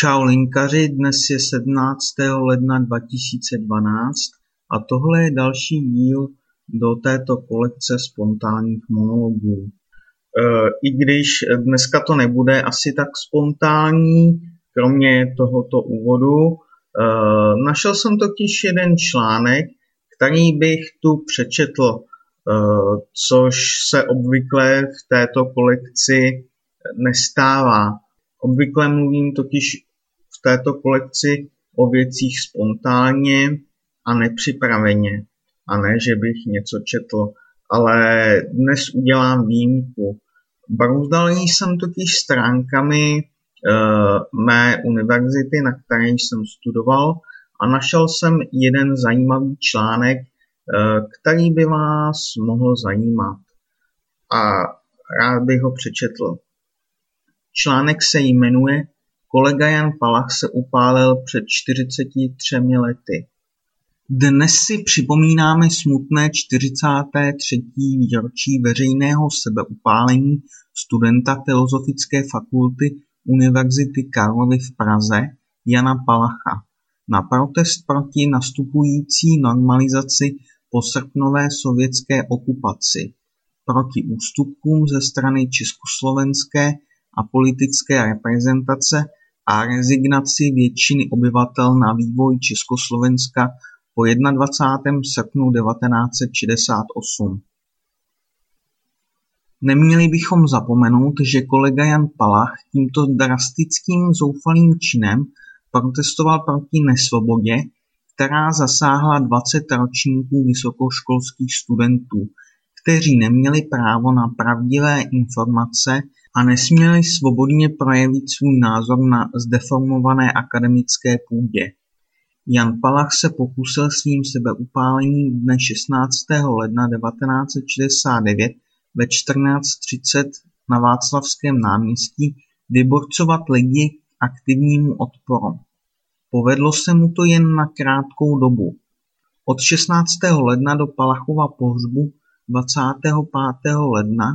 Čau linkaři, dnes je 17. ledna 2012 a tohle je další díl do této kolekce spontánních monologů. E, I když dneska to nebude asi tak spontánní, kromě tohoto úvodu, e, našel jsem totiž jeden článek, který bych tu přečetl, e, což se obvykle v této kolekci nestává. Obvykle mluvím totiž této kolekci o věcích spontánně a nepřipraveně. A ne, že bych něco četl, ale dnes udělám výjimku. Brouzdal jsem totiž stránkami uh, mé univerzity, na které jsem studoval a našel jsem jeden zajímavý článek, uh, který by vás mohl zajímat. A rád bych ho přečetl. Článek se jmenuje Kolega Jan Palach se upálil před 43 lety. Dnes si připomínáme smutné 43. výročí veřejného sebeupálení studenta Filozofické fakulty Univerzity Karlovy v Praze Jana Palacha na protest proti nastupující normalizaci po srpnové sovětské okupaci, proti ústupkům ze strany československé a politické reprezentace a rezignaci většiny obyvatel na vývoj Československa po 21. srpnu 1968. Neměli bychom zapomenout, že kolega Jan Palach tímto drastickým zoufalým činem protestoval proti nesvobodě, která zasáhla 20 ročníků vysokoškolských studentů, kteří neměli právo na pravdivé informace a nesměli svobodně projevit svůj názor na zdeformované akademické půdě. Jan Palach se pokusil svým sebeupálením dne 16. ledna 1969 ve 14.30 na Václavském náměstí vyborcovat lidi k aktivnímu odporu. Povedlo se mu to jen na krátkou dobu. Od 16. ledna do Palachova pohřbu 25. ledna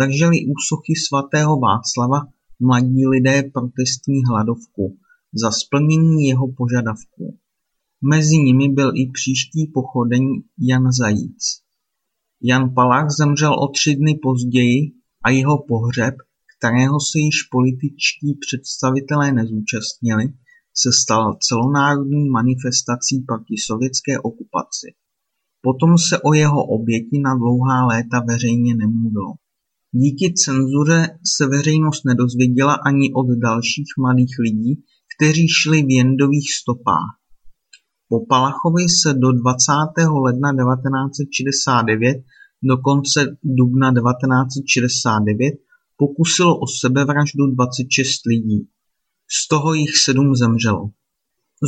drželi u sochy svatého Václava mladí lidé protestní hladovku za splnění jeho požadavků. Mezi nimi byl i příští pochodeň Jan Zajíc. Jan Palach zemřel o tři dny později a jeho pohřeb, kterého se již političtí představitelé nezúčastnili, se stal celonárodní manifestací proti sovětské okupaci. Potom se o jeho oběti na dlouhá léta veřejně nemluvilo. Díky cenzuře se veřejnost nedozvěděla ani od dalších mladých lidí, kteří šli v Jendových stopách. Po Palachovi se do 20. ledna 1969 do konce dubna 1969 pokusilo o sebevraždu 26 lidí. Z toho jich sedm zemřelo.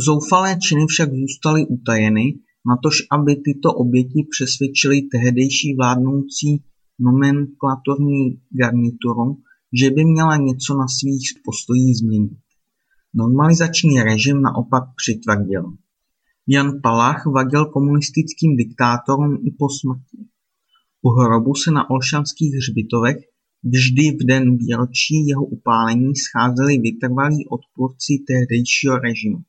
Zoufalé činy však zůstaly utajeny, natož aby tyto oběti přesvědčily tehdejší vládnoucí nomenklaturní garnituru, že by měla něco na svých postojích změnit. Normalizační režim naopak přitvrdil. Jan Palach vadil komunistickým diktátorům i po smrti. U hrobu se na Olšanských hřbitovech vždy v den výročí jeho upálení scházeli vytrvalí odpůrci tehdejšího režimu.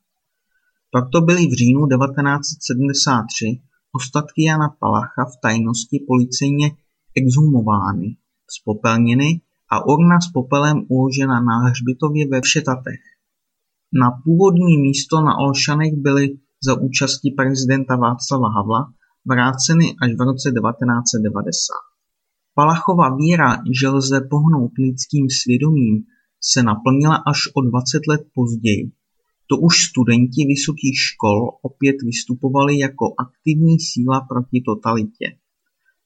Proto byly v říjnu 1973 ostatky Jana Palacha v tajnosti policejně exhumovány, spopelněny a urna s popelem uložena na hřbitově ve Všetatech. Na původní místo na Olšanech byly za účasti prezidenta Václava Havla vráceny až v roce 1990. Palachova víra, že lze pohnout lidským svědomím, se naplnila až o 20 let později. To už studenti vysokých škol opět vystupovali jako aktivní síla proti totalitě.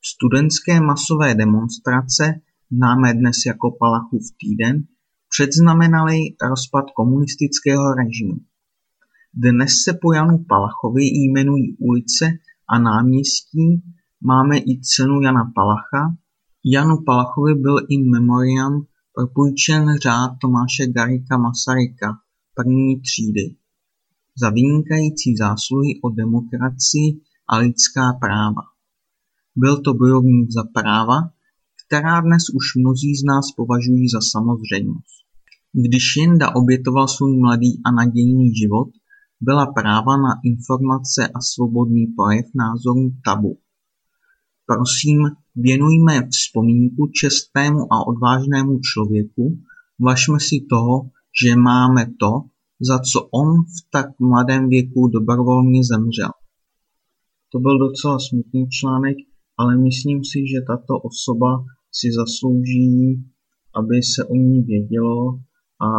Studentské masové demonstrace, známé dnes jako Palachův týden, předznamenaly rozpad komunistického režimu. Dnes se po Janu Palachovi jmenují ulice a náměstí, máme i cenu Jana Palacha. Janu Palachovi byl in memoriam propůjčen řád Tomáše Garika Masaryka, první třídy, za vynikající zásluhy o demokracii a lidská práva. Byl to bojovník za práva, která dnes už mnozí z nás považují za samozřejmost. Když Jenda obětoval svůj mladý a nadějný život, byla práva na informace a svobodný projev názorů tabu. Prosím, věnujme vzpomínku čestnému a odvážnému člověku, važme si toho, že máme to, za co on v tak mladém věku dobrovolně zemřel. To byl docela smutný článek, ale myslím si, že tato osoba si zaslouží, aby se o ní vědělo a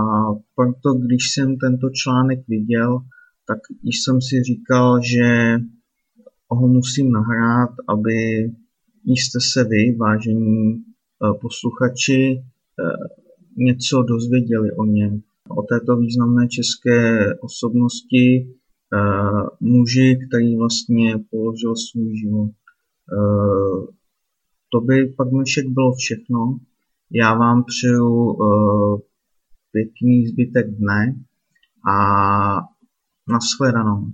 proto, když jsem tento článek viděl, tak jsem si říkal, že ho musím nahrát, aby jste se vy, vážení eh, posluchači, eh, něco dozvěděli o něm, o této významné české osobnosti, eh, muži, který vlastně položil svůj život. To by pak dnešek bylo všechno. Já vám přeju pěkný zbytek dne a nashledanou.